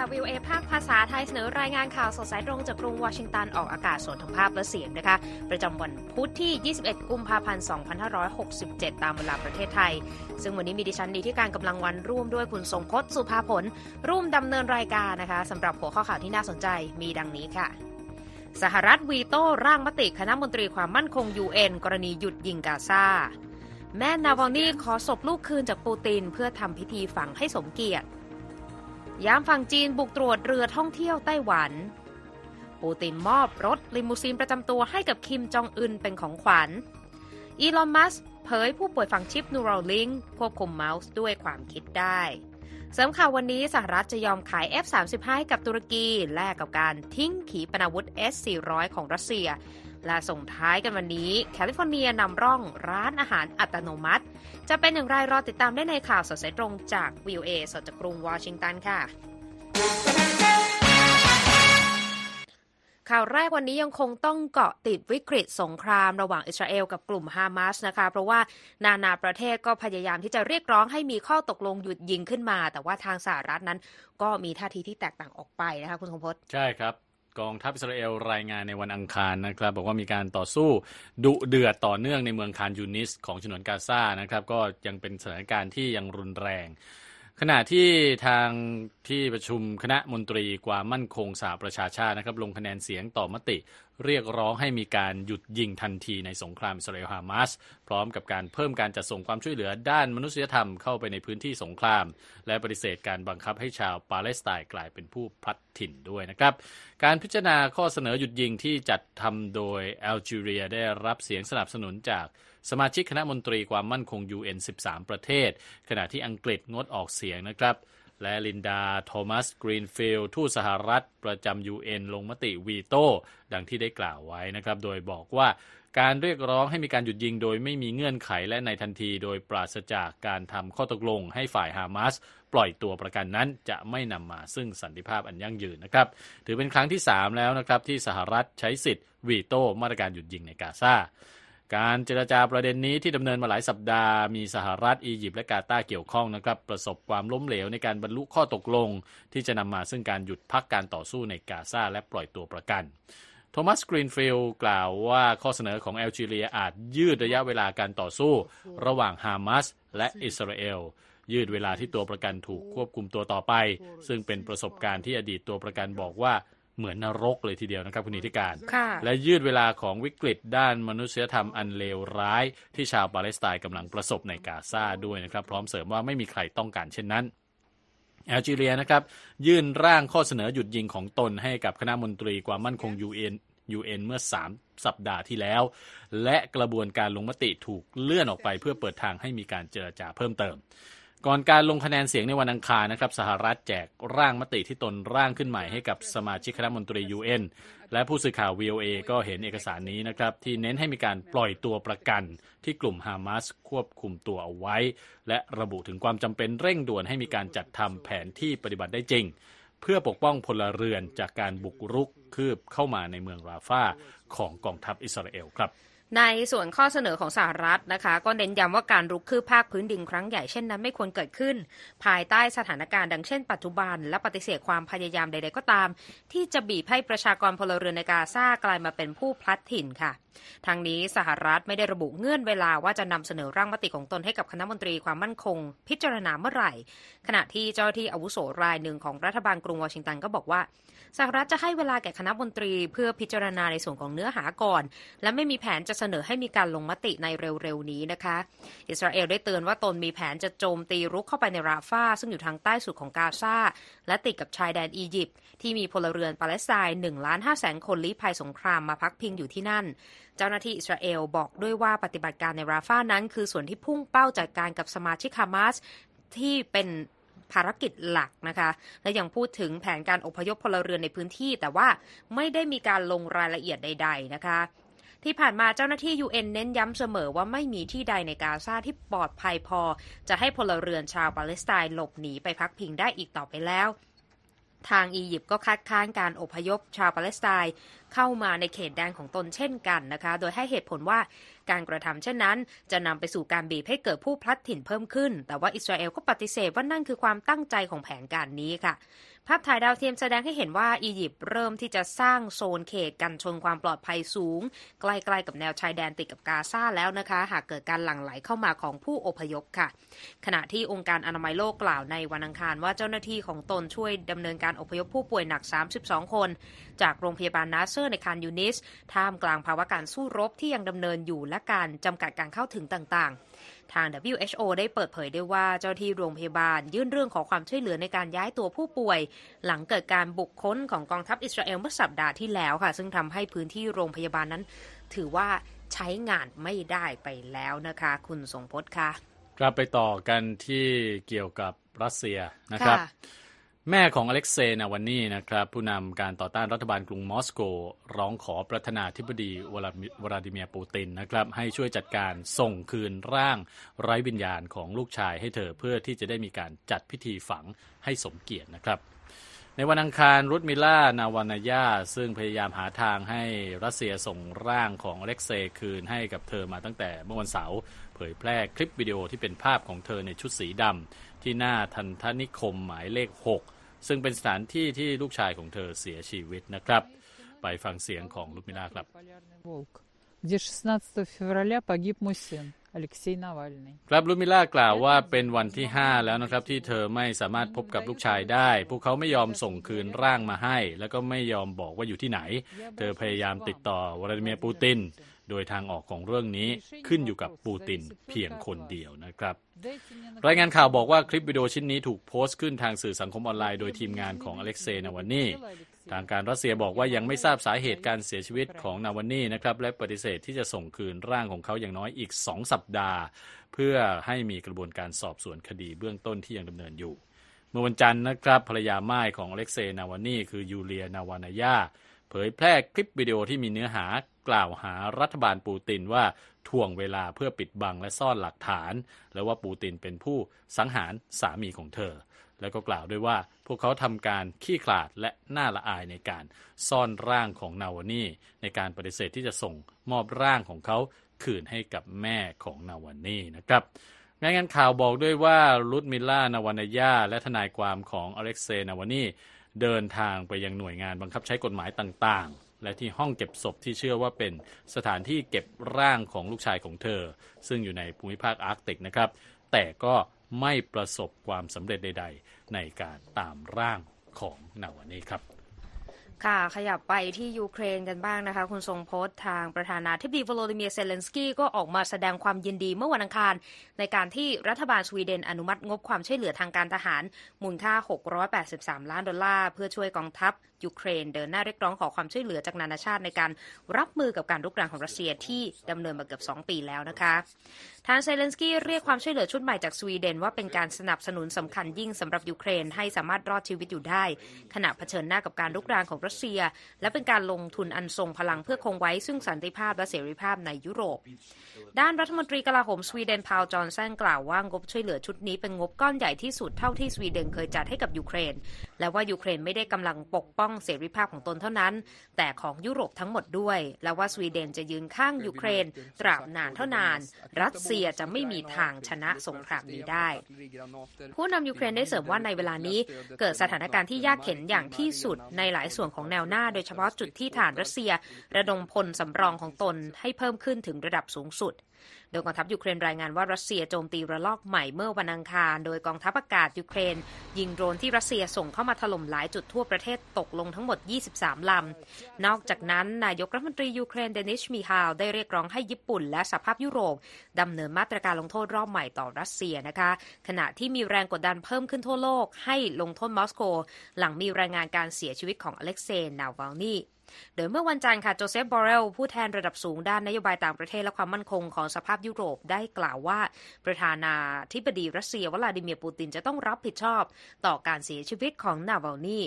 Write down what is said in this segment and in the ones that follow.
ค่ะวิวเอภาคภาษาไทยเสนอรายงานข่าวสดสายตรงจากกรุงวอชิงตันออกอากาศสดทั้งภาพและเสียงนะคะ ประจำวันพุธที่ 21 กุมภาพันธ์ 2567 ตามเวลาประเทศไทย ซึ่งวันนี้มีดิฉันดีที่การกำลังวันร่วมด้วยคุณทรงพจน์สุภาผล ร่วมดำเนินรายการนะคะสำหรับหัวข้อข่าวที่น่าสนใจมีดังนี้ค่ะสหรัฐวีโต้ร่างมติคณะมนตรีความมั่นคง UN กรณีหยุดยิงกาซาแม่นาวอนี่ขอศพลูกคืนจากปูติน เพื่อทำพิธีฝังให้สมเกียรติ ยามฝั่งจีนบุกตรวจเรือท่องเที่ยวไต้หวัน ปูตินมอบรถลิมูซีนประจำตัวให้กับคิมจองอึนเป็นของขวัญ อีลอนมัสเผยผู้ป่วยฝังชิป Neuralink ควบคุมเมาส์ด้วยความคิดได้ เสริมข่าววันนี้สหรัฐจะยอมขาย F-35 ให้กับตุรกี แลกกับการทิ้งขีปนาวุธ S-400 ของรัสเซีย และส่งท้ายกันวันนี้ แคลิฟอร์เนียนำร่องร้านอาหารอัตโนมัติ จะเป็นอย่างไรรอติดตามได้ในข่าวสดสายตรงจาก VOA สดจากกรุงวอชิงตันค่ะข่าวแรกวันนี้ยังคงต้องเกาะติดวิกฤตสงครามระหว่างอิสราเอลกับกลุ่มฮามาสนะคะ เพราะว่านานาประเทศก็พยายามที่จะเรียกร้องให้มีข้อตกลงหยุดยิงขึ้นมา แต่ว่าทางสหรัฐนั้นก็มีท่าทีที่แตกต่างออกไปนะคะคุณสงพจน์ใช่ครับ กองทัพอิสราเอลรายงานในวันอังคารนะครับ บอกว่ามีการต่อสู้ดุเดือดต่อเนื่องในเมืองคานยูนิสของฉนวนกาซานะครับ ก็ยังเป็นสถานการณ์ที่ยังรุนแรง ขณะที่ทางที่ประชุมคณะมนตรีความมั่นคงสหประชาชาตินะครับลงคะแนนเสียงต่อมติ เรียกร้องให้มีการหยุดยิงทันทีในสงครามอิสราเอลฮามาสพร้อมกับการเพิ่มการจัดส่งความช่วยเหลือด้านมนุษยธรรมเข้าไปในพื้นที่สงคราม และปฏิเสธการบังคับให้ชาวปาเลสไตน์กลายเป็นผู้พลัดถิ่นด้วยนะครับ การพิจารณาข้อเสนอหยุดยิงที่จัดทำโดยแอลจีเรียได้รับเสียงสนับสนุนจาก สมาชิกคณะมนตรีความมั่นคง UN 13 ประเทศ ขณะที่อังกฤษงดออกเสียงนะครับ และลินดา โทมัส กรีนฟิลด์ทูตสหรัฐ ประจำ UN ลงมติวีโต้ดังที่ได้กล่าวไว้นะครับ โดยบอกว่าการเรียกร้องให้มีการหยุดยิงโดยไม่มีเงื่อนไขและในทันทีโดยปราศจากการทำข้อตกลงให้ฝ่ายฮามาสปล่อยตัวประกันนั้นจะไม่นำมาซึ่งสันติภาพอันยั่งยืนนะครับ ถือเป็นครั้งที่ 3 แล้วนะครับที่สหรัฐใช้สิทธิ์วีโต้มาตรการหยุดยิงในกาซา การเจรจาประเด็นนี้ที่ดำเนินมาหลายสัปดาห์มีสหรัฐอียิปต์และกาตาร์เกี่ยวข้องนะครับ ประสบความล้มเหลวในการบรรลุข้อตกลง ที่จะนำมาซึ่งการหยุดพักการต่อสู้ในกาซาและปล่อยตัวประกันโทมัสกรีนฟิลด์กล่าวว่าข้อเสนอของแอลจีเรียอาจยืดระยะเวลาการต่อสู้ ระหว่างฮามาสและอิสราเอลยืดเวลาที่ตัวประกันถูกควบคุมตัวต่อไป ซึ่งเป็นประสบการณ์ที่อดีตตัวประกันบอกว่า เหมือนนรกเลยทีเดียวนะครับคุณนิติการค่ะและยืดเวลาของวิกฤตด้านมนุษยธรรมอันเลวร้าย ที่ชาวปาเลสไตน์กำลังประสบในกาซาด้วยนะครับ พร้อมเสริมว่าไม่มีใครต้องการเช่นนั้นแอลจีเรียนะครับยื่นร่างข้อเสนอหยุดยิงของตนให้กับคณะมนตรีความมั่นคง UN UN เมื่อ 3 สัปดาห์ที่แล้ว และกระบวนการลงมติถูกเลื่อนออกไปเพื่อเปิดทางให้มีการเจรจาเพิ่มเติม ก่อนการลงคะแนนเสียงในวันอังคารนะครับสหรัฐแจกร่างมติที่ตนร่างขึ้นใหม่ให้กับสมาชิกคณะมนตรี UN และผู้สื่อข่าว VOA ก็เห็นเอกสารนี้นะครับ ที่เน้นให้มีการปล่อยตัวประกันที่กลุ่มฮามาสควบคุมตัวเอาไว้ และระบุถึงความจำเป็นเร่งด่วนให้มีการจัดทำแผนที่ปฏิบัติได้จริง เพื่อปกป้องพลเรือนจากการบุกรุกคืบเข้ามาในเมืองราฟาของกองทัพอิสราเอลครับ ในส่วนข้อเสนอของสหรัฐนะคะ ก็เน้นย้ำว่าการรุกคืบภาคพื้นดินครั้งใหญ่เช่นนั้นไม่ควรเกิดขึ้น ภายใต้สถานการณ์ดังเช่นปัจจุบัน และปฏิเสธความพยายามใดๆก็ตาม ที่จะบีบให้ประชากรพลเรือนในกาซากลายมาเป็นผู้พลัดถิ่นค่ะทางนี้สหรัฐไม่ได้ระบุเงื่อนเวลาว่าจะนำเสนอร่างมติของตนให้กับคณะมนตรีความมั่นคง พิจารณาเมื่อไหร่ ขณะที่เจ้าหน้าที่อาวุโสรายหนึ่งของรัฐบาลกรุงวอชิงตันก็บอกว่า สหรัฐจะให้เวลาแก่คณะมนตรีเพื่อพิจารณาในส่วนของเนื้อหาก่อน และไม่มีแผนจะเสนอให้มีการลงมติในเร็วๆนี้นะคะ อิสราเอลได้เตือนว่าตนมีแผนจะโจมตีรุกเข้าไปในราฟาซึ่งอยู่ทางใต้สุดของกาซาและติดกับชายแดนอียิปต์ที่มีพลเรือนปาเลสไตน์1ล้าน5แสนคนลี้ภัยสงครามมาพักพิงอยู่ที่นั่น เจ้าหน้าที่อิสราเอลบอกด้วยว่าปฏิบัติการในราฟานั้น คือส่วนที่พุ่งเป้าจัดการกับสมาชิกฮามาสที่เป็น ภารกิจหลักนะคะ และยังพูดถึงแผนการอพยพพลเรือนในพื้นที่ แต่ว่าไม่ได้มีการลงรายละเอียดใด ๆ นะคะที่ผ่านมาเจ้าหน้าที่ UN เน้นย้ำเสมอว่าไม่มีที่ใดในกาซาที่ปลอดภัยพอ จะให้พลเรือนชาวปาเลสไตน์หลบหนีไปพักพิงได้อีกต่อไปแล้ว ทางอียิปต์ก็คัดค้านการอพยพชาวปาเลสไตน์เข้ามาในเขตแดนของตนเช่นกันนะคะ โดยให้เหตุผลว่าการกระทำเช่นนั้น จะนำไปสู่การบีบให้เกิดผู้พลัดถิ่นเพิ่มขึ้น แต่ว่าอิสราเอลก็ปฏิเสธว่านั่นคือความตั้งใจของแผนการนี้ค่ะ ภาพถ่ายดาวเทียมแสดงให้เห็นว่าอียิปต์เริ่มที่จะสร้างโซนเขตกันชนความปลอดภัยสูง ใกล้ๆกับแนวชายแดนติดกับกาซาแล้วนะคะ หากเกิดการหลั่งไหลเข้ามาของผู้อพยพค่ะ ขณะที่องค์การอนามัยโลกกล่าวในวันอังคารว่าเจ้าหน้าที่ของตนช่วยดำเนินการอพยพผู้ป่วยหนัก 32 คน จากโรงพยาบาลนาเซอร์ในคานยูนิส ท่ามกลางภาวะการสู้รบที่ยังดำเนินอยู่และการจำกัดการเข้าถึงต่างๆ ทาง WHO ได้เปิดเผยได้ว่าเจ้าที่โรงพยาบาลยื่นเรื่องขอความช่วยเหลือในการย้ายตัวผู้ป่วย หลังเกิดการบุกค้นของกองทัพอิสราเอลเมื่อสัปดาห์ที่แล้วค่ะ ซึ่งทำให้พื้นที่โรงพยาบาลนั้น ถือว่าใช้งานไม่ได้ไปแล้วนะคะ คุณสงพจน์ค่ะ กลับไปต่อกันที่เกี่ยวกับรัสเซียนะครับ แม่ของอเล็กเซย์นาวาลนีนะครับ ผู้นำการต่อต้านรัฐบาลกรุงมอสโก ร้องขอประธานาธิบดีวลาดิเมียร์ปูตินนะครับ ให้ช่วยจัดการส่งคืนร่างไร้วิญญาณของลูกชายให้เธอเพื่อที่จะได้มีการจัดพิธีฝังให้สมเกียรตินะครับ ในวันอังคารลุดมิลานาวาลนายาซึ่งพยายามหาทางให้รัสเซียส่งร่างของอเล็กเซย์คืนให้กับเธอมาตั้งแต่เมื่อวันเสาร์เผยแพร่คลิปวิดีโอที่เป็นภาพของเธอในชุดสีดำ ที่หน้าทันทนิคมหมายเลข 6 ซึ่งเป็นสถานที่ที่ลูกชายของเธอเสียชีวิตนะครับ ไปฟังเสียงของลุดมิล่าครับ Полярный волк, где 16 февраля погиб мой сын Алексей Навальный. ครับลุดมิล่ากล่าวว่าเป็นวันที่ 5 แล้วนะครับ ที่เธอไม่สามารถพบกับลูกชายได้ พวกเขาไม่ยอมส่งคืนร่างมาให้ แล้วก็ไม่ยอมบอกว่าอยู่ที่ไหน เธอพยายามติดต่อวลาดิเมียร์ปูติน โดยทางออกของเรื่องนี้ขึ้นอยู่กับปูตินเพียงคนเดียวนะครับ รายงานข่าวบอกว่าคลิปวิดีโอชิ้นนี้ถูกโพสต์ขึ้นทางสื่อสังคมออนไลน์โดยทีมงานของอเล็กเซย์นาวานีทางการรัสเซียบอกว่ายังไม่ทราบสาเหตุการเสียชีวิตของนาวานีนะครับและปฏิเสธที่จะส่งคืนร่างของเขาอย่างน้อยอีก 2 สัปดาห์ เพื่อให้มีกระบวนการสอบสวนคดีเบื้องต้นที่ยังดำเนินอยู่ เมื่อวันจันทร์นะครับภรรยาไม้ของอเล็กเซย์นาวานีคือยูเลียนาวานายาเผยแพร่คลิปวิดีโอที่มีเนื้อหา กล่าวหารัฐบาลปูตินว่าถ่วงเวลาเพื่อปิดบังและซ่อนหลักฐาน และว่าปูตินเป็นผู้สังหารสามีของเธอ แล้วก็กล่าวด้วยว่าพวกเขาทำการขี้ขลาดและน่าละอายในการซ่อนร่างของนาวานีในการปฏิเสธที่จะส่งมอบร่างของเขาคืนให้กับแม่ของนาวานีนะครับรายงานข่าวบอกด้วยว่าลุดมิลล่านาวานายาและทนายความของอเล็กเซย์นาวานีเดินทางไปยังหน่วยงานบังคับใช้กฎหมายต่างๆ และที่ห้องเก็บศพที่เชื่อว่าเป็นสถานที่เก็บร่างของลูกชายของเธอ ซึ่งอยู่ในภูมิภาคอาร์กติกนะครับ แต่ก็ไม่ประสบความสำเร็จใด ๆ ในการตามร่างของนาวาลนีครับค่ะ ขยับไปที่ยูเครนกันบ้างนะคะ คุณทรงพจน์ทางประธานาธิบดีวโลดิเมียเซเลนสกี้ก็ออกมาแสดงความยินดีเมื่อวันอังคาร ในการที่รัฐบาลสวีเดนอนุมัติงบความช่วยเหลือทางการทหาร มูลค่า 683 ล้านดอลลาร์ เพื่อช่วยกองทัพ ยูเครน เดินหน้าเรียกร้องขอความช่วยเหลือจากนานาชาติในการรับมือกับการรุกรานของรัสเซียที่ดำเนินมาเกือบ 2 ปีแล้วนะคะทางเซเลนสกี้เรียกความช่วยเหลือชุดใหม่จากสวีเดนว่าเป็นการสนับสนุนสำคัญยิ่งสำหรับยูเครนให้สามารถรอดชีวิตอยู่ได้ ขณะเผชิญหน้ากับการรุกรานของรัสเซีย และเป็นการลงทุนอันทรงพลังเพื่อคงไว้ซึ่งสันติภาพและเสรีภาพในยุโรป ด้านรัฐมนตรีกลาโหมสวีเดนพอลจอนสันกล่าวว่างบช่วยเหลือชุดนี้เป็นงบก้อนใหญ่ที่สุดเท่าที่สวีเดนเคยจัดให้กับยูเครน และว่ายูเครนไม่ได้กำลังปกป้องเสรีภาพของตนเท่านั้น แต่ของยุโรปทั้งหมดด้วย และว่าสวีเดนจะยืนข้างยูเครน ตราบนานเท่านาน รัสเซียจะไม่มีทางชนะสงครามนี้ได้ ผู้นำยูเครนได้เสริมว่าในเวลานี้ เกิดสถานการณ์ที่ยากเข็ญอย่างที่สุดในหลายส่วนของแนวหน้า โดยเฉพาะจุดที่ทหารรัสเซีย ระดมพลสำรองของตนให้เพิ่มขึ้นถึงระดับสูงสุด โดยกองทัพยูเครนรายงานว่ารัสเซียโจมตีระลอกใหม่เมื่อวันอังคาร โดยกองทัพอากาศยูเครน ยิงโดรนที่รัสเซียส่งเข้ามาถล่มหลายจุดทั่วประเทศตกลงทั้งหมด 23 ลำ นอกจากนั้น นายกรัฐมนตรียูเครนเดนิสชมีฮาลได้เรียกร้องให้ญี่ปุ่น และสหภาพยุโรปดำเนินมาตรการลงโทษรอบใหม่ต่อรัสเซียนะคะ ขณะที่มีแรงกดดันเพิ่มขึ้นทั่วโลกให้ลงโทษมอสโก หลังมีรายงานการเสียชีวิตของอเล็กเซย์นาวาลนี โดยเมื่อวันจันทร์ค่ะโจเซฟบอเรลผู้แทนระดับสูงด้านนโยบายต่างประเทศและความมั่นคงของสหภาพยุโรปได้กล่าวว่า ประธานาธิบดีรัสเซียวลาดิเมียร์ปูตินจะต้องรับผิดชอบต่อการเสียชีวิตของนาวาลนี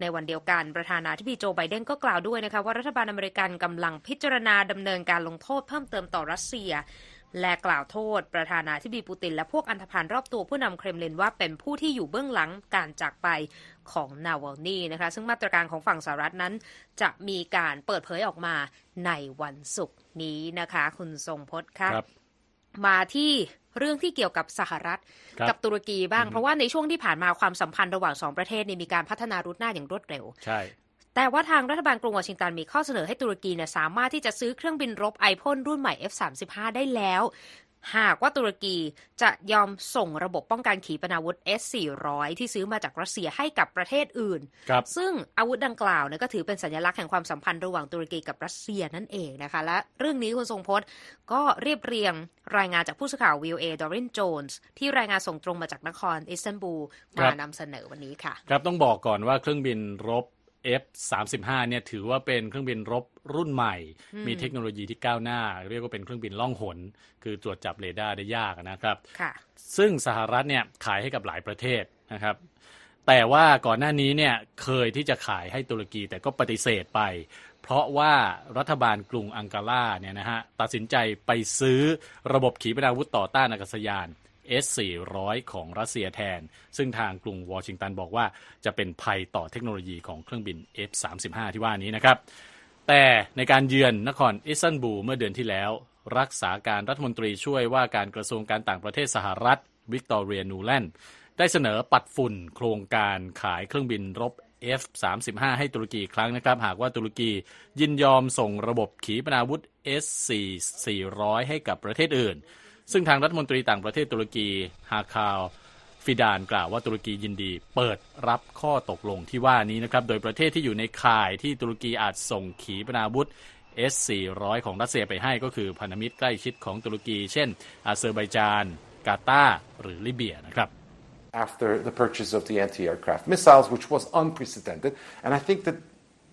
ในวันเดียวกันประธานาธิบดีโจไบเดนก็กล่าวด้วยนะคะว่ารัฐบาลอเมริกันกำลังพิจารณาดำเนินการลงโทษเพิ่มเติมต่อรัสเซีย และกล่าวโทษ ประธานาธิบดีปูติน และพวกอันธพาลรอบตัวผู้นำเครมลินว่าเป็นผู้ที่อยู่เบื้องหลังการจากไป ของนาวาลนีนะคะ ซึ่งมาตรการของฝั่งสหรัฐนั้น จะมีการเปิดเผยออกมาในวันศุกร์นี้นะคะ คุณทรงพจน์ค่ะครับมาที่เรื่องที่เกี่ยวกับสหรัฐครับกับตุรกีบ้าง เพราะว่าในช่วงที่ผ่านมาความสัมพันธ์ระหว่างสองประเทศเนี่ยมีการพัฒนารุดหน้าอย่างรวดเร็ว ใช่ แต่ว่าทางรัฐบาลกรุงวอชิงตันมีข้อเสนอให้ตุรกีเนี่ยสามารถที่จะซื้อเครื่องบินรบไอพ่นรุ่นใหม่ F35 ได้แล้ว หากว่าตุรกีจะยอมส่งระบบป้องกันขีปนาวุธ S400 ที่ซื้อมาจากรัสเซียให้กับประเทศอื่นครับซึ่งอาวุธดังกล่าวเนี่ยก็ถือเป็นสัญลักษณ์แห่งความสัมพันธ์ระหว่างตุรกีกับรัสเซียนั่นเองนะคะ และเรื่องนี้คุณทรงพจน์ก็เรียบเรียงรายงานจากผู้สื่อข่าว VOA ดอรินโจนส์ที่รายงานส่งตรงมาจากนครอิสตันบูลครัมาบนำเสนอวันนี้ค่ะ ครับต้องบอกก่อนว่าเครื่องบินรบ F35 เนี่ยถือว่าเป็นเครื่องบินรบรุ่นใหม่ มีเทคโนโลยีที่ก้าวหน้า เรียกว่าเป็นเครื่องบินล่องหน คือตรวจจับเรดาร์ได้ยากนะครับค่ะซึ่งสหรัฐเนี่ยขายให้กับหลายประเทศนะครับ แต่ว่าก่อนหน้านี้เนี่ยเคยที่จะขายให้ตุรกีแต่ก็ปฏิเสธไป เพราะว่ารัฐบาลกรุงอังการาเนี่ยนะฮะตัดสินใจไปซื้อระบบขีปนาวุธต่อต้านอากาศยาน S400 ของรัสเซียแทน ซึ่งทางกรุงวอชิงตันบอกว่าจะเป็นภัยต่อเทคโนโลยีของเครื่องบิน F35 ที่ว่านี้นะครับ แต่ในการเยือนนครอิสตันบูลเมื่อเดือนที่แล้ว รักษาการรัฐมนตรีช่วยว่าการกระทรวงการต่างประเทศสหรัฐวิกตอเรียนูแลนด์ได้เสนอปัดฝุ่นโครงการขายเครื่องบินรบ F35 ให้ตุรกีอีกครั้งนะครับ หากว่าตุรกียินยอมส่งระบบขีปนาวุธ S400 ให้กับประเทศอื่น ซึ่งทางรัฐมนตรีต่างประเทศตุรกีฮาคานฟิดานกล่าวว่าตุรกียินดี เปิดรับข้อตกลงที่ว่านี้นะครับ โดยประเทศที่อยู่ในข่ายที่ตุรกีอาจส่งขีปนาวุธ S400 ของรัสเซียไปให้ก็คือพันธมิตรใกล้ชิดของตุรกี เช่น อาเซอร์ไบจานกาตาร์หรือลิเบียนะครับ after the purchase of the anti-aircraft missiles, which was unprecedented. And I think that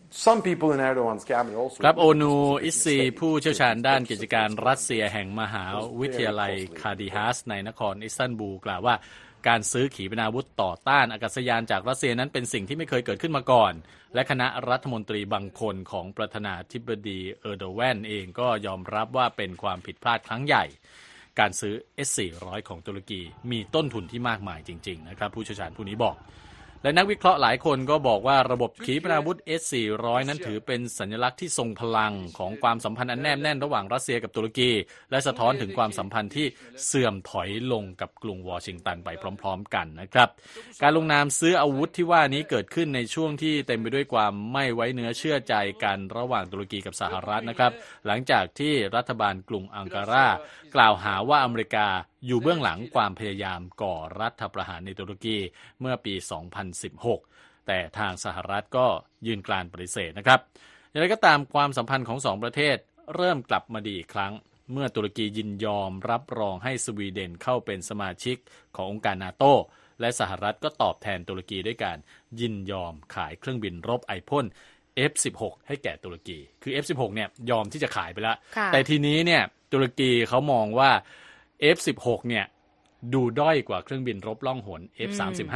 some people in Erdogan's cabinet also. ครับโอนูอิสซีผู้เชี่ยวชาญด้านกิจการรัสเซียแห่งมหาวิทยาลัยคาดิฮัสในนครอิสตันบูลกล่าวว่าการซื้อขีปนาวุธต่อต้านอากาศยานจากรัสเซียนั้นเป็นสิ่งที่ไม่เคยเกิดขึ้นมาก่อน และคณะรัฐมนตรีบางคนของประธานาธิบดีเออร์โดแวนเองก็ยอมรับว่าเป็นความผิดพลาดครั้งใหญ่ การซื้อ S400 ของตุรกีมีต้นทุนที่มากมายจริง ๆ นะครับ ผู้เชี่ยวชาญผู้นี้บอก และนักวิเคราะห์หลายคนก็บอกว่าระบบขีปนาวุธ S400 นั้นถือเป็นสัญลักษณ์ที่ทรงพลังของความสัมพันธ์อันแนบแน่นระหว่างรัสเซียกับตุรกี และสะท้อนถึงความสัมพันธ์ที่เสื่อมถอยลงกับกรุงวอชิงตันไปพร้อม ๆ กันนะครับ การลงนามซื้ออาวุธที่ว่านี้เกิดขึ้นในช่วงที่เต็มไปด้วยความไม่ไว้เนื้อเชื่อใจกันระหว่างตุรกีกับสหรัฐนะครับ หลังจากที่รัฐบาลกรุงอังการากล่าวหาว่าอเมริกาอยู่เบื้องหลังความพยายามก่อรัฐประหารในตุรกีเมื่อปี 2016 แต่ทางสหรัฐก็ยืนกรานปฏิเสธนะครับอย่างไรก็ตามความสัมพันธ์ของสองประเทศเริ่มกลับมาดีอีกครั้ง เมื่อตุรกียินยอมรับรองให้สวีเดนเข้าเป็นสมาชิกขององค์การนาโตและสหรัฐก็ตอบแทนตุรกีด้วยการยินยอมขายเครื่องบินรบไอพ่น F16 ให้แก่ตุรกี คือ F16 เนี่ยยอมที่จะขายไปแล้วค่ะแต่ทีนี้เนี่ยตุรกีเขามองว่า F16 เนี่ยดูด้อยกว่าเครื่องบินรบล่องหน F35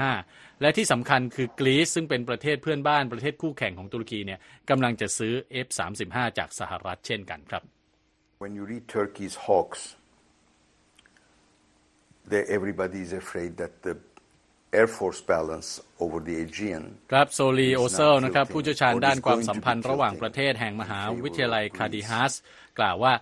และที่สำคัญคือกรีซซึ่งเป็นประเทศเพื่อนบ้านประเทศคู่แข่งของตุรกีเนี่ยกำลังจะซื้อ F35 จากสหรัฐเช่นกันครับ When you read Turkey's hawks, they, everybody is afraid that the air force balance over the Aegean ครับโซลีโอเซลนะครับผู้เชี่ยวชาญด้านความสัมพันธ์ระหว่างประเทศแห่งมหาวิทยาลัยคาดิฮัสกล่าวว่า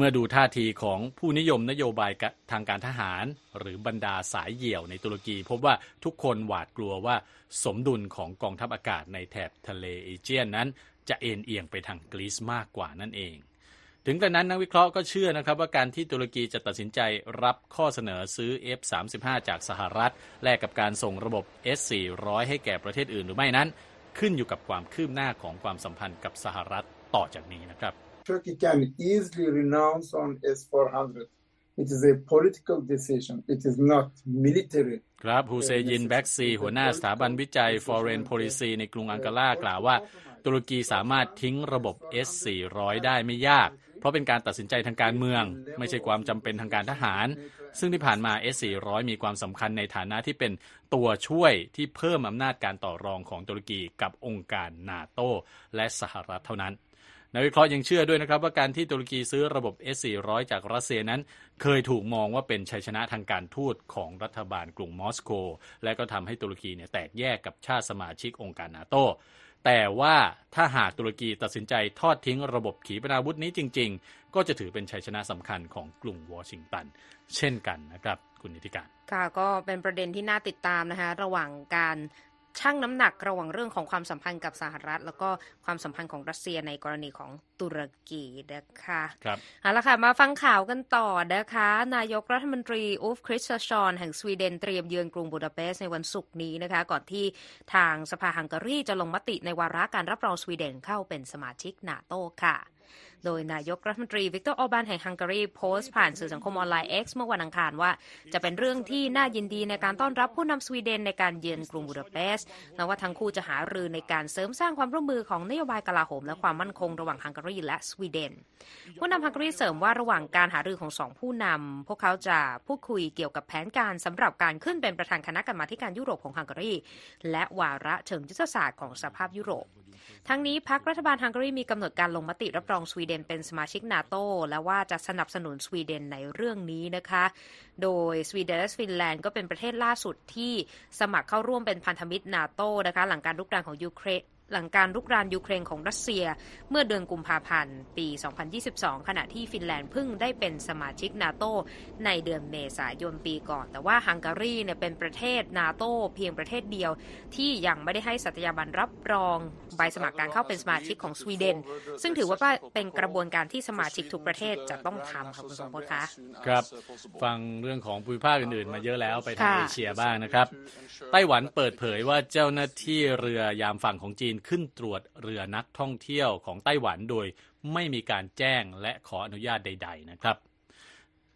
เมื่อดูท่าทีของผู้นิยมนโยบายทางการทหาร หรือบรรดาสายเหี่ยวในตุรกี พบว่าทุกคนหวาดกลัวว่าสมดุลของกองทัพอากาศในแถบทะเลเอเจียนนั้น จะเอ็นเอียงไปทางกรีซมากกว่านั่นเอง ถึงกระนั้นนักวิเคราะห์ก็เชื่อนะครับว่าการที่ตุรกีจะตัดสินใจรับข้อเสนอซื้อ F35 จากสหรัฐ แลกกับการส่งระบบ S400 ให้แก่ประเทศอื่นหรือไม่นั้น ขึ้นอยู่กับความคืบหน้าของความสัมพันธ์กับสหรัฐต่อจากนี้นะครับ Turkey can easily renounce on S-400. It is a political decision. It is not military. ครับฮูเซยินแบ็กซีหัวหน้าสถาบันวิจัย Foreign Policy ในกรุงอังการากล่าวว่า ตุรกีสามารถทิ้งระบบ S400 ได้ไม่ยาก เพราะเป็นการตัดสินใจทางการเมือง ไม่ใช่ความจำเป็นทางการทหาร ซึ่งที่ผ่านมา S400 มีความสำคัญในฐานะที่เป็นตัวช่วยที่เพิ่มอำนาจการต่อรองของตุรกีกับองค์การนาโตและสหรัฐเท่านั้น นักวิเคราะห์ยังเชื่อด้วยนะครับว่าการที่ตุรกีซื้อระบบ S400 จากรัสเซียนั้น เคยถูกมองว่าเป็นชัยชนะทางการทูตของรัฐบาลกรุงมอสโก และก็ทำให้ตุรกีเนี่ยแตกแยกกับชาติสมาชิกองค์การนาโตแต่ว่าถ้าหากตุรกีตัดสินใจทอดทิ้งระบบขีปนาวุธนี้จริง ๆ ก็จะถือเป็นชัยชนะสำคัญของกรุงวอชิงตัน เช่นกันนะครับ คุณนิติการ ค่ะ ก็เป็นประเด็นที่น่าติดตามนะคะ ระหว่างการ ชั่งน้ำหนักระหว่างเรื่องของความสัมพันธ์กับสหรัฐ แล้วก็ความสัมพันธ์ของรัสเซียในกรณีของตุรกีนะคะครับเอาละค่ะ มาฟังข่าวกันต่อนะคะ นายกรัฐมนตรีอูล์ฟคริสเตอร์ชอนแห่งสวีเดนเตรียมเยือนกรุงบูดาเปสต์ในวันศุกร์นี้นะคะ ก่อนที่ทางสภาฮังการีจะลงมติในวาระการรับรองสวีเดนเข้าเป็นสมาชิกนาโตค่ะ โดยนายกรัฐมนตรีวิกเตอร์ออบานแห่งฮังการีโพสต์ผ่านสื่อสังคมออนไลน์ X เมื่อวันอังคารว่า จะเป็นเรื่องที่น่ายินดีในการต้อนรับผู้นำสวีเดนในการเยือนกรุงบูดาเปสต์และว่าทั้งคู่จะหารือในการเสริมสร้างความร่วมมือของนโยบายกลาโหมและความมั่นคงระหว่างฮังการีและสวีเดน ผู้นำฮังการีเสริมว่าระหว่างการหารือของสองผู้นำพวกเขาจะพูดคุยเกี่ยวกับแผนการสำหรับการขึ้นเป็นประธานคณะกรรมาธิการยุโรปของฮังการีและวาระเชิงยุทธศาสตร์ของสภาพยุโรป ทั้งนี้พรรครัฐบาลฮังการีมีกำหนดการลงมติรับรองสวีเดนเป็นสมาชิกนาโตและว่าจะสนับสนุนสวีเดนในเรื่องนี้นะคะ โดยสวีเดนและฟินแลนด์ก็เป็นประเทศล่าสุดที่สมัครเข้าร่วมเป็นพันธมิตรนาโตนะคะหลังการรุกรานของยูเครน หลังการรุกรานยูเครนของรัสเซีย เมื่อเดือนกุมภาพันธ์ ปี 2022 ขณะที่ฟินแลนด์เพิ่งได้เป็นสมาชิกนาโตในเดือนเมษายนปีก่อน แต่ว่าฮังการีเนี่ยเป็นประเทศนาโตเพียงประเทศเดียว ที่ยังไม่ได้ให้สัตยาบันรับรองใบสมัครการเข้าเป็นสมาชิกของสวีเดน ซึ่งถือว่าเป็นกระบวนการที่สมาชิกทุกประเทศจะต้องทำค่ะคุณทรงพจน์คะครับ ฟังเรื่องของภูมิภาคอื่นๆ มาเยอะแล้วไปทางค่ะเอเชียบ้างนะครับไต้หวันเปิดเผยว่าเจ้าหน้าที่เรือยามฝั่งของจีนขึ้นตรวจเรือนักท่องเที่ยวของไต้หวันโดยไม่มีการแจ้งและขออนุญาตใด ๆ นะครับ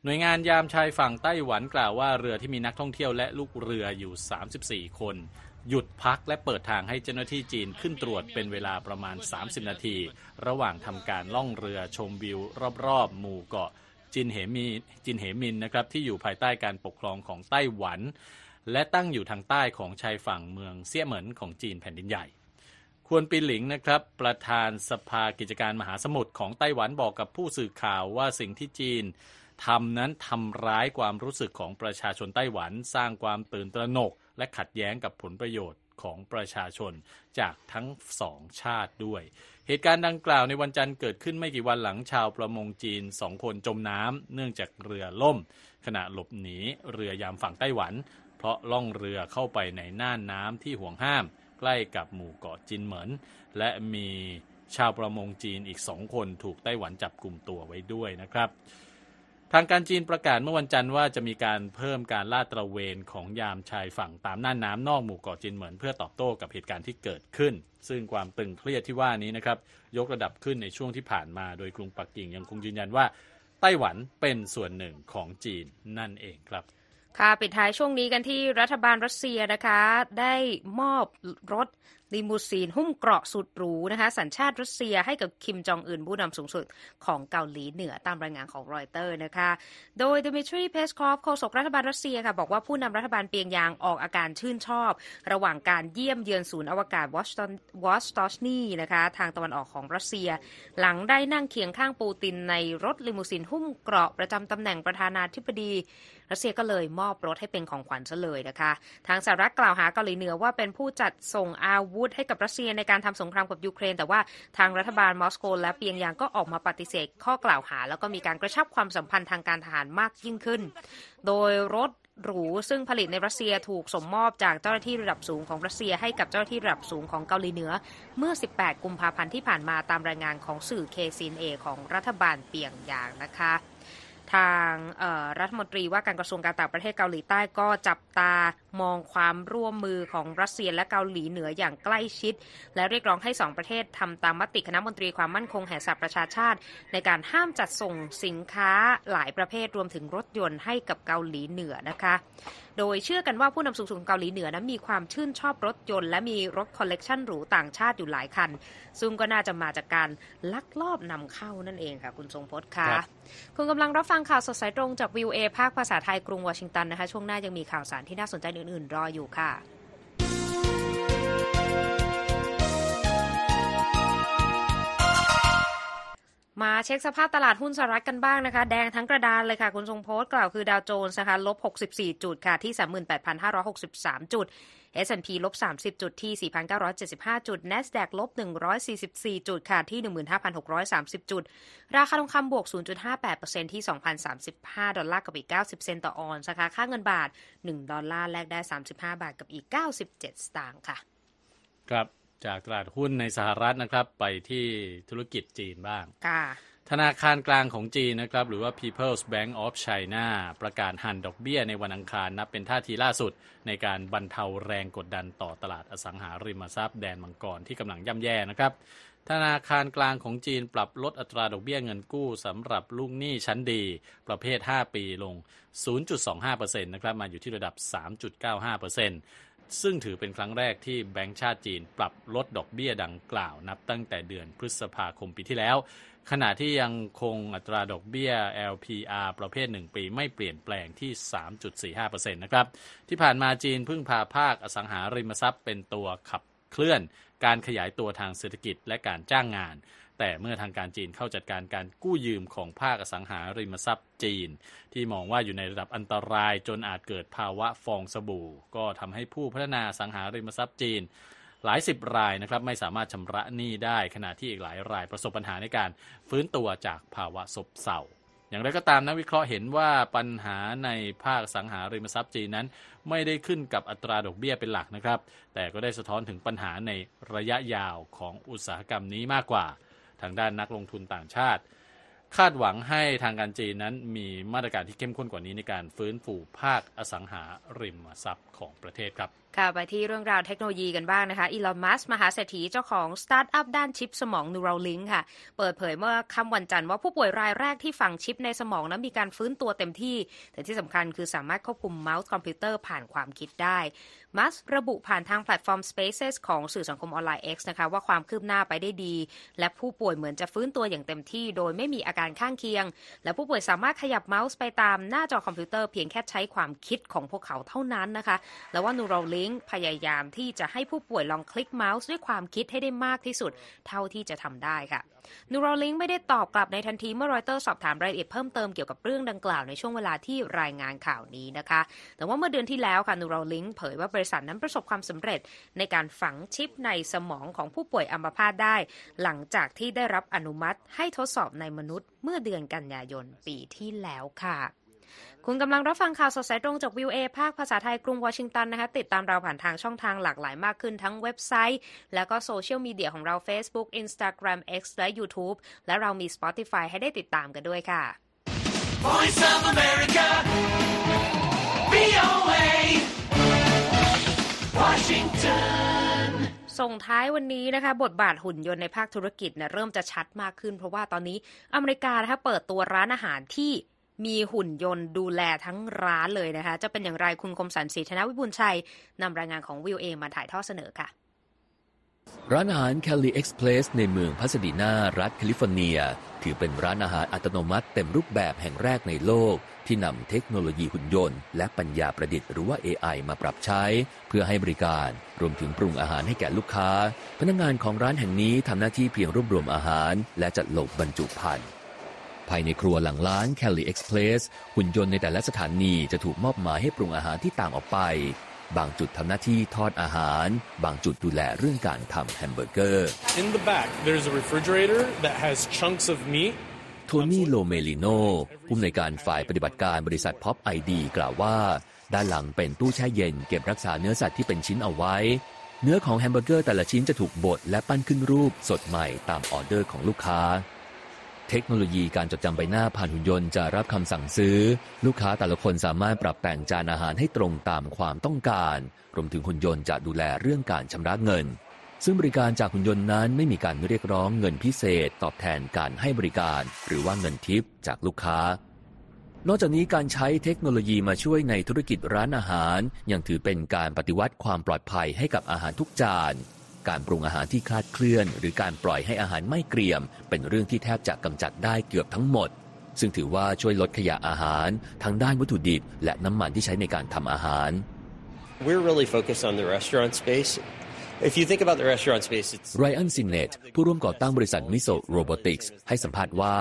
หน่วยงานยามชายฝั่งไต้หวันกล่าวว่าเรือที่มีนักท่องเที่ยวและลูกเรืออยู่ 34 คน หยุดพักและเปิดทางให้เจ้าหน้าที่จีนขึ้นตรวจเป็นเวลาประมาณ 30 นาที ระหว่างทำการล่องเรือชมวิว รอบๆ หมู่เกาะจินเหมีจินเหมินนะครับที่อยู่ภายใต้การปกครองของไต้หวัน และตั้งอยู่ทางใต้ของชายฝั่งเมืองเซี่ยเหมินของจีนแผ่นดินใหญ่ วรปีหลิงนะครับ ประธานสภากิจการมหาสมุทรของไต้หวันบอกกับผู้สื่อข่าวว่าสิ่งที่จีนทำนั้นทำร้ายความรู้สึกของประชาชนไต้หวัน สร้างความตื่นตระหนก และขัดแย้งกับผลประโยชน์ของประชาชนจากทั้งสองชาติด้วย เหตุการณ์ดังกล่าวในวันจันทร์เกิดขึ้นไม่กี่วันหลังชาวประมงจีนสองคนจมน้ำเนื่องจากเรือล่ม ขณะหลบหนีเรือยามฝั่งไต้หวัน เพราะล่องเรือเข้าไปในน่านน้ำที่ห่วงห้าม ใกล้กับหมู่เกาะจินเหมินและมีชาวประมงจีนอีกสองคนถูกไต้หวันจับกลุ่มตัวไว้ด้วยนะครับ ทางการจีนประกาศเมื่อวันจันทร์ว่าจะมีการเพิ่มการลาดตระเวนของยามชายฝั่งตามน่านน้ำนอกหมู่เกาะจินเหมินเพื่อตอบโต้กับเหตุการณ์ที่เกิดขึ้น ซึ่งความตึงเครียดที่ว่านี้นะครับยกระดับขึ้นในช่วงที่ผ่านมาโดยกรุงปักกิ่งยังคงยืนยันว่าไต้หวันเป็นส่วนหนึ่งของจีนนั่นเองครับ ค่ะปิดท้ายช่วงนี้กันที่รัฐบาลรัสเซียนะคะ ได้มอบรถลิมูซีน หุ้มเกราะสุดหรูนะคะ สัญชาติรัสเซียให้กับคิมจองอึนผู้นำสูงสุดของเกาหลีเหนือตามรายงานของรอยเตอร์นะคะ โดยดมิทรีเพสคอฟโฆษกรัฐบาลรัสเซียค่ะบอกว่าผู้นำรัฐบาลเปียงยางออกอาการชื่นชอบ ระหว่างการเยี่ยมเยือนศูนย์อวกาศวอชตอนวอชตอชนีนะคะทางตะวันออกของรัสเซีย หลังได้นั่งเคียงข้างปูตินในรถลิมูซีนหุ้มเกราะประจำตำแหน่งประธานาธิบดีรัสเซียก็เลยมอบรถให้เป็นของขวัญซะเลยนะคะ ทางสหรัฐกล่าวหาเกาหลีเหนือว่าเป็นผู้จัดส่งอาวุธให้กับรัสเซียในการทำสงครามกับยูเครน แต่ว่าทางรัฐบาลมอสโกและเปียงยางก็ออกมาปฏิเสธข้อกล่าวหา แล้วก็มีการกระชับความสัมพันธ์ทางการทหารมากยิ่งขึ้น โดยรถหรูซึ่งผลิตในรัสเซียถูกส่งมอบจากเจ้าหน้าที่ระดับสูงของรัสเซียให้กับเจ้าหน้าที่ระดับสูงของเกาหลีเหนือ เมื่อ 18 กุมภาพันธ์ที่ผ่านมาตามรายงานของสื่อเคซินเอของรัฐบาลเปียงยางนะคะ ทางรัฐมนตรีว่าการกระทรวงการต่างประเทศเกาหลีใต้ก็จับตามองความร่วมมือของรัสเซียและเกาหลีเหนืออย่างใกล้ชิด และเรียกร้องให้สองประเทศทำตามมติคณะมนตรีความมั่นคงแห่งสหประชาชาติ ในการห้ามจัดส่งสินค้าหลายประเภทรวมถึงรถยนต์ให้กับเกาหลีเหนือนะคะโดยเชื่อกันว่าผู้นำสูงสุดของเกาหลีเหนือนั้นมีความชื่นชอบรถยนต์ และมีรถคอลเลกชันหรูต่างชาติอยู่หลายคัน ซึ่งก็น่าจะมาจากการลักลอบนำเข้านั่นเองค่ะ คุณทรงพจน์ค่ะ คุณกำลังรับฟังข่าวสดสายตรงจากวิวเอภาคภาษาไทยกรุงวอชิงตันนะคะ ช่วงหน้ายังมีข่าวสารที่น่าสนใจอื่นๆ รออยู่ค่ะ มาเช็คสภาพตลาดหุ้นสหรัฐกันบ้างนะคะ แดงทั้งกระดานเลยค่ะ คุณทรงพจน์กล่าวคือดาวโจนส์นะคะลบ 64 จุดค่ะที่ 38,563 จุด S&P ลบ 30 จุดที่ 4,975 จุด NASDAQ ลบ 144 จุดค่ะที่ 15,630 จุด ราคาทองคำบวก 0.58%ที่ 2,035 ดอลลาร์กับอีก 90 เซนต์ต่อออนซ์นะคะค่าเงินบาท 1 ดอลลาร์แลกได้ 35 บาทกับอีก 97 สตางค์ค่ะ ครับ จากตลาดหุ้นในสหรัฐนะครับ ไปที่ธุรกิจจีนบ้างค่ะธนาคารกลางของจีนนะครับ หรือว่า People's Bank of China ประกาศหั่นดอกเบี้ยในวันอังคารนับเป็นท่าทีล่าสุด ในการบรรเทาแรงกดดันต่อตลาดอสังหาริมทรัพย์แดนมังกรที่กำลังย่ำแย่นะครับ ธนาคารกลางของจีนปรับลดอัตราดอกเบี้ยเงินกู้สำหรับลูกหนี้ชั้นดี ประเภท 5 ปีลง 0.25%นะครับมาอยู่ที่ระดับ 3.95% ซึ่งถือเป็นครั้งแรกที่แบงก์ชาติจีนปรับลดดอกเบี้ยดังกล่าว นับตั้งแต่เดือนพฤษภาคมปีที่แล้ว ขณะที่ยังคงอัตราดอกเบี้ย LPR ประเภท 1 ปีไม่เปลี่ยนแปลงที่ 3.45%นะครับ ที่ผ่านมาจีนพึ่งพาภาคอสังหาริมทรัพย์เป็นตัวขับเคลื่อน การขยายตัวทางเศรษฐกิจและการจ้างงาน แต่เมื่อทางการจีนเข้าจัดการการกู้ยืมของภาคอสังหาริมทรัพย์จีน ที่มองว่าอยู่ในระดับอันตรายจนอาจเกิดภาวะฟองสบู่ ก็ทำให้ผู้พัฒนาสังหาริมทรัพย์จีน หลายสิบรายนะครับไม่สามารถชำระหนี้ได้ขณะที่อีกหลายรายประสบปัญหาในการฟื้นตัวจากภาวะซบเซาอย่างไรก็ตามนักวิเคราะห์เห็นว่าปัญหาในภาคสังหาริมทรัพย์จีนนั้น ไม่ได้ขึ้นกับอัตราดอกเบี้ยเป็นหลักนะครับ แต่ก็ได้สะท้อนถึงปัญหาในระยะยาวของอุตสาหกรรมนี้มากกว่า ทางด้านนักลงทุนต่างชาติ คาดหวังให้ทางการจีนนั้นมีมาตรการที่เข้มข้นกว่านี้ในการฟื้นฟูภาคอสังหาริมทรัพย์ของประเทศครับ ค่ะไปที่เรื่องราวเทคโนโลยีกันบ้างนะคะอีลอนมัสก์มหาเศรษฐีเจ้าของสตาร์ทอัพด้านชิปสมอง Neuralink ค่ะ เปิดเผยเมื่อค่ำวันจันทร์ว่าผู้ป่วยรายแรกที่ฝังชิปในสมองนั้นมีการฟื้นตัวเต็มที่ แต่ที่สำคัญคือสามารถควบคุมเมาส์คอมพิวเตอร์ผ่านความคิดได้มัสก์ระบุผ่านทางแพลตฟอร์ม Spaces ของสื่อสังคมออนไลน์ X นะคะว่าความคืบหน้าไปได้ดี และผู้ป่วยเหมือนจะฟื้นตัวอย่างเต็มที่ โดยไม่มีอาการข้างเคียง และผู้ป่วยสามารถขยับเมาส์ไปตามหน้าจอคอมพิวเตอร์เพียงแค่ใช้ความคิดของพวกเขาเท่านั้นนะคะ แล้วว่าพยายามที่จะให้ผู้ป่วยลองคลิกเมาส์ด้วยความคิดให้ได้มากที่สุด เท่าที่จะทำได้ค่ะ Neuralink ไม่ได้ตอบกลับในทันทีเมื่อรอยเตอร์สอบถามรายละเอียดเพิ่มเติมเกี่ยวกับเรื่องดังกล่าวในช่วงเวลาที่รายงานข่าวนี้นะคะ แต่ว่าเมื่อเดือนที่แล้วค่ะ Neuralink เผยว่าบริษัทนั้นประสบความสำเร็จ ในการฝังชิปในสมองของผู้ป่วยอัมพาตได้ หลังจากที่ได้รับอนุมัติให้ทดสอบในมนุษย์ เมื่อเดือนกันยายนปีที่แล้วค่ะ คุณกำลังรับฟังข่าวสดสายตรงจากวิวเอภาคภาษาไทยกรุงวอชิงตันนะคะ ติดตามเราผ่านทางช่องทางหลากหลายมากขึ้นทั้งเว็บไซต์ แล้วก็โซเชียลมีเดียของเรา Facebook Instagram X และ YouTube และเรามี Spotify ให้ได้ติดตามกันด้วยค่ะ Voice of America, VOA, Washington. ส่งท้ายวันนี้นะคะบทบาทหุ่นยนต์ในภาคธุรกิจเนี่ยเริ่มจะชัดมากขึ้น เพราะว่าตอนนี้อเมริกานะคะเปิดตัวร้านอาหารที่ มีหุ่นยนต์ดูแลทั้งร้านเลยนะคะ จะเป็นอย่างไรคุณคมสันศรีธนวิบุญชัยนำรายงานของวิวเอมาถ่ายทอดเสนอค่ะ ร้านอาหาร Cali Express ในเมืองพัสดีนารัฐแคลิฟอร์เนีย ถือเป็นร้านอาหารอัตโนมัติเต็มรูปแบบแห่งแรกในโลก ที่นำเทคโนโลยีหุ่นยนต์และปัญญาประดิษฐ์หรือว่า AI มาปรับใช้ เพื่อให้บริการ รวมถึงปรุงอาหารให้แก่ลูกค้า พนักงานของร้านแห่งนี้ทำหน้าที่เพียงรวบรวมอาหาร และจัดหลบบรรจุภัณฑ์ ภายในครัวหลังร้าน Cali Express หุ่นยนต์ในแต่ละสถานีจะถูกมอบหมายให้ปรุงอาหารที่ต่างออกไป บางจุดทำหน้าที่ทอดอาหาร บางจุดดูแลเรื่องการทำแฮมเบอร์เกอร์ In the back, there's a refrigerator that has chunks of meat. โทนี่โลเมลิโนผู้อำนวยการฝ่ายปฏิบัติการบริษัท PopID กล่าวว่า ด้านหลังเป็นตู้แช่เย็นเก็บรักษาเนื้อสัตว์ที่เป็นชิ้นเอาไว้เนื้อของแฮมเบอร์เกอร์แต่ละชิ้นจะถูกบดและปั้นขึ้นรูปสดใหม่ตามออเดอร์ของลูกค้า เทคโนโลยีการจดจำใบหน้าผ่านหุ่นยนต์จะรับคำสั่งซื้อ ลูกค้าแต่ละคนสามารถปรับแต่งจานอาหารให้ตรงตามความต้องการ รวมถึงหุ่นยนต์จะดูแลเรื่องการชำระเงิน ซึ่งบริการจากหุ่นยนต์นั้นไม่มีการเรียกร้องเงินพิเศษ ตอบแทนการให้บริการ หรือว่าเงินทิปจากลูกค้า นอกจากนี้การใช้เทคโนโลยีมาช่วยในธุรกิจร้านอาหาร ยังถือเป็นการปฏิวัติความปลอดภัยให้กับอาหารทุกจาน การปรุงอาหารที่คลาดเคลื่อน หรือการปล่อยให้อาหารไหม้เกรียม เป็นเรื่องที่แทบจะกำจัดได้เกือบทั้งหมด ซึ่งถือว่าช่วยลดขยะอาหารทั้งด้านวัตถุดิบ และน้ำมันที่ใช้ในการทำอาหาร We're really focused on the restaurant space. If you think about the restaurant space, it's ไรอันซินเนตผู้ร่วมก่อตั้งบริษัท Miso Robotics ให้สัมภาษณ์ว่า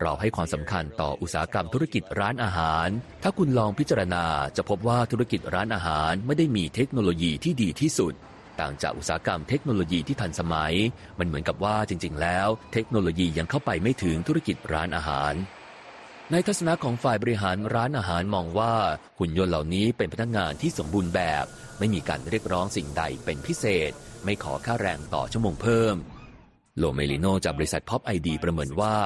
เราให้ความสำคัญต่ออุตสาหกรรมธุรกิจร้านอาหาร ถ้าคุณลองพิจารณาจะพบว่าธุรกิจร้านอาหารไม่ได้มีเทคโนโลยีที่ดีที่สุด ต่างจากอุตสาหกรรมเทคโนโลยีที่ทันสมัย มันเหมือนกับว่าจริง ๆ แล้ว เทคโนโลยียังเข้าไปไม่ถึงธุรกิจร้านอาหาร ในทัศนะของฝ่ายบริหารร้านอาหารมองว่าหุ่นยนต์เหล่านี้เป็นพนักงานที่สมบูรณ์แบบ ไม่มีการเรียกร้องสิ่งใดเป็นพิเศษ ไม่ขอค่าแรงต่อชั่วโมงเพิ่มโลเมลิโนจากบริษัท PopID ประเมินว่า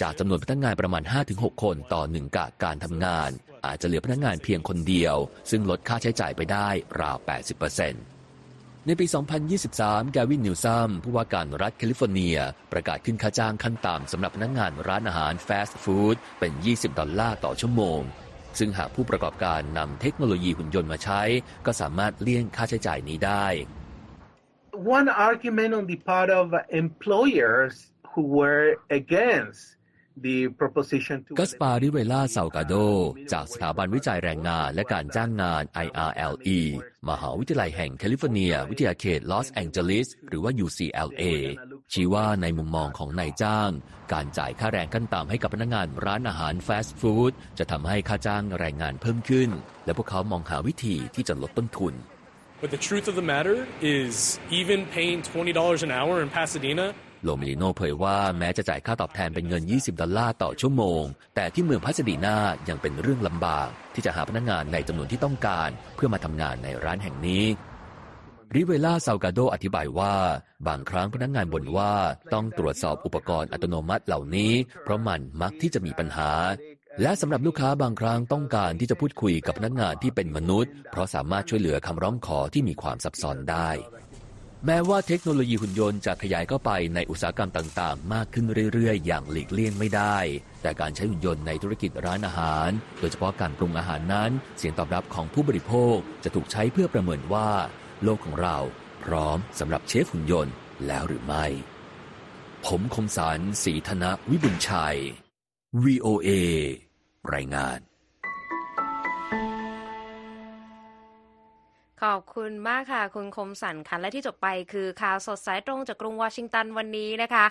จากจำนวนพนักงานประมาณ 5-6 คนต่อหนึ่งกะการทำงาน อาจจะเหลือพนักงานเพียงคนเดียว ซึ่งลดค่าใช้จ่ายไปได้ราว 80% ในปี 2023 แกวินนิวซัมผู้ว่าการรัฐแคลิฟอร์เนีย ประกาศขึ้นค่าจ้างขั้นต่ำสำหรับพนักงานร้านอาหารฟาสต์ฟู้ดเป็น 20 ดอลลาร์ต่อชั่วโมง ซึ่งหากผู้ประกอบการนำเทคโนโลยีหุ่นยนต์มาใช้ ก็สามารถเลี่ยงค่าใช้จ่ายนี้ได้ one argument on the part of employers who were against กัสปาริเวล่าเซากาโด จากสถาบันวิจัยแรงงานและการจ้างงาน IRLE มหาวิทยาลัยแห่งแคลิฟอร์เนีย วิทยาเขตลอสแองเจลิสหรือว่า UCLA ชี้ว่าในมุมมองของนายจ้าง การจ่ายค่าแรงขั้นต่ำให้กับพนักงานร้านอาหารฟาสต์ฟู้ดจะทำให้ค่าจ้างแรงงานเพิ่มขึ้น และพวกเขามองหาวิธีที่จะลดต้นทุน But the truth of the matter is, even paying $20 an hour in Pasadena โลมิลิโนเผยว่าแม้จะจ่ายค่าตอบแทนเป็นเงิน 20 ดอลลาร์ต่อชั่วโมง แต่ที่เมืองพัสดีนายังเป็นเรื่องลำบาก ที่จะหาพนักงานในจำนวนที่ต้องการ เพื่อมาทำงานในร้านแห่งนี้ริเวล่าซาวกาโดอธิบายว่า บางครั้งพนักงานบ่นว่าต้องตรวจสอบอุปกรณ์อัตโนมัติเหล่านี้ เพราะมันมักที่จะมีปัญหา และสำหรับลูกค้าบางครั้งต้องการที่จะพูดคุยกับพนักงานที่เป็นมนุษย์ เพราะสามารถช่วยเหลือคำร้องขอที่มีความซับซ้อนได้ แม้ว่าเทคโนโลยีหุ่นยนต์จะขยายเข้าไปในอุตสาหกรรมต่างๆ มากขึ้นเรื่อยๆ อย่างหลีกเลี่ยงไม่ได้ แต่การใช้หุ่นยนต์ในธุรกิจร้านอาหาร โดยเฉพาะการปรุงอาหารนั้น เสียงตอบรับของผู้บริโภคจะถูกใช้เพื่อประเมินว่า โลกของเราพร้อมสำหรับเชฟหุ่นยนต์แล้วหรือไม่ ผมคมสารสีธนวิบุญชัย VOA รายงาน ขอบคุณมากค่ะ คุณคมสันค่ะและที่จบไปคือข่าวสดสายตรงจากกรุงวอชิงตันวันนี้นะคะ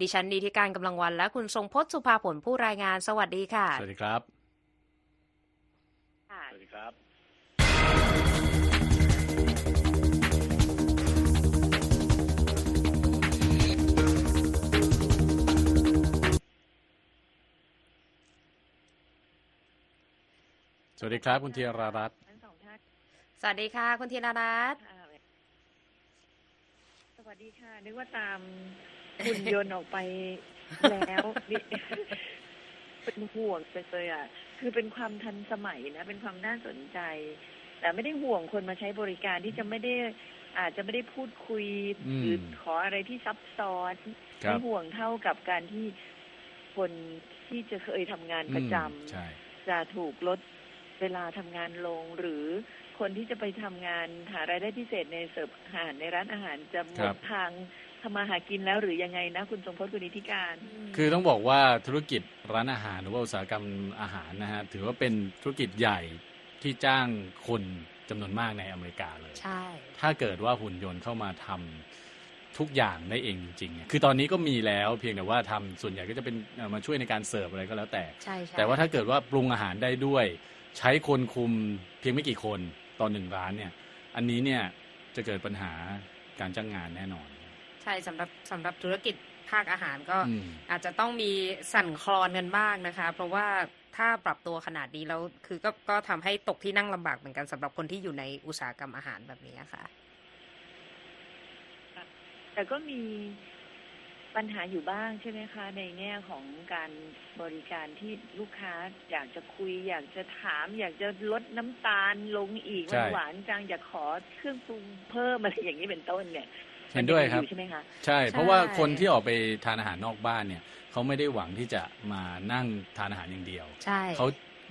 ดิฉันดีที่การกำลังวันและคุณทรงพจน์สุภาผลผู้รายงานสวัสดีค่ะ สวัสดีครับสวัสดีครับสวัสดีครับ คุณธีรารัตน์ทั้งสองท่าน สวัสดีค่ะ คุณธีนารัตน์ค่ะสวัสดีค่ะ นึกว่าตามหุ่นยนต์ออกไปแล้วนี่เป็นห่วงจังเลยอะ คือเป็นความทันสมัยนะ เป็นความน่าสนใจ แต่ไม่ได้ห่วงคนมาใช้บริการที่จะไม่ได้อาจจะไม่ได้พูดคุยอืมหรือขออะไรที่ซับซ้อนครับไม่ห่วงเท่ากับการที่คนที่จะเคยทำงานประจอืมใช่ำจะถูกลดเวลาทำงานลงหรือ คนที่จะไปทำงานหารายได้พิเศษในเสิร์ฟอาหารในร้านอาหารจะหมครัดบทางทำมาหากินแล้วหรือยังไงนะ คุณทรงพจน์คุณนิติการ คือต้องบอกว่าธุรกิจร้านอาหารหรือว่าอุตสาหกรรมอาหารนะฮะถือว่าเป็นธุรกิจใหญ่ที่จ้างคนจำนวนมากในอเมริกาเลย ใช่ ถ้าเกิดว่าหุ่นยนต์เข้ามาทำทุกอย่างได้เองจริงๆเนี่ยคือตอนนี้ก็มีแล้วเพียงแต่ว่าทำส่วนใหญ่ก็จะเป็นเอ่อมาช่วยในการเสิร์ฟอะไรก็แล้วแต่ใช่ใช่แต่ว่าถ้าเกิดว่าปรุงอาหารได้ด้วย ใช้คนคุมเพียงไม่กี่คน ต่อหนึ่งร้านเนี่ย อันนี้เนี่ยจะเกิดปัญหาการจ้างงานแน่นอน ใช่สำหรับสำหรับธุรกิจภาคอาหารก็อืมอาจจะต้องมีสั่นคลอนกันบ้างนะคะ เพราะว่าถ้าปรับตัวขนาดนี้แล้วคือก็ก็ทำให้ตกที่นั่งลำบากเหมือนกันสำหรับคนที่อยู่ในอุตสาหกรรมอาหารแบบนี้ค่ะ แต่ก็มี ปัญหาอยู่บ้างใช่ไหมคะ ในแง่ของการบริการที่ลูกค้าอยากจะคุย อยากจะถาม อยากจะลดน้ำตาลลงอีกใช่ หวานๆจังอยากขอเครื่องปรุงเพิ่มอะไรอย่างนี้เป็นต้นเนี่ยเห็นด้วยครับ มังมีอใช่ไหมคะ ใช่ เพราะว่าคนที่ออกไปทานอาหารนอกบ้านเนี่ย เขาไม่ได้หวังที่จะมานั่งทานอาหารอย่างเดียว ใช่ เขา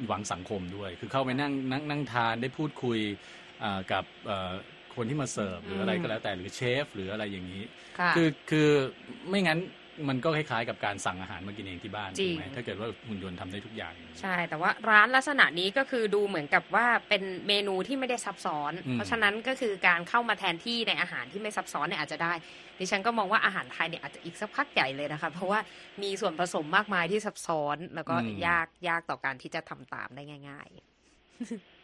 หวังสังคมด้วย คือเข้าไปนั่งนั่งนั่งทานได้พูดคุยอ่ากับเอ่อ คนที่มาเสิร์ฟหรืออะไรก็แล้วแต่หรือเชฟหรืออะไรอย่างนี้ค่ะคือคือไม่งั้นมันก็คล้ายๆกับการสั่งอาหารมากินเองที่บ้านจริถูงกไหมถ้าเกิดว่าหุ่นยนต์ทำได้ทุกอย่าง ใช่ แต่ว่าร้านลักษณะนี้ก็คือดูเหมือนกับว่าเป็นเมนูที่ไม่ได้ซับซ้อนอืมเพราะฉะนั้นก็คือการเข้ามาแทนที่ในอาหารที่ไม่ซับซ้อนเนี่ยอาจจะได้ดิฉันก็มองว่าอาหารไทยเนี่ยอาจจะอีกสักพักใหญ่เลยนะคะเพราะว่ามีส่วนผสมมากมายที่ซับซ้อน แล้วก็ยากยากต่อการที่จะทำตามได้ง่าย ๆ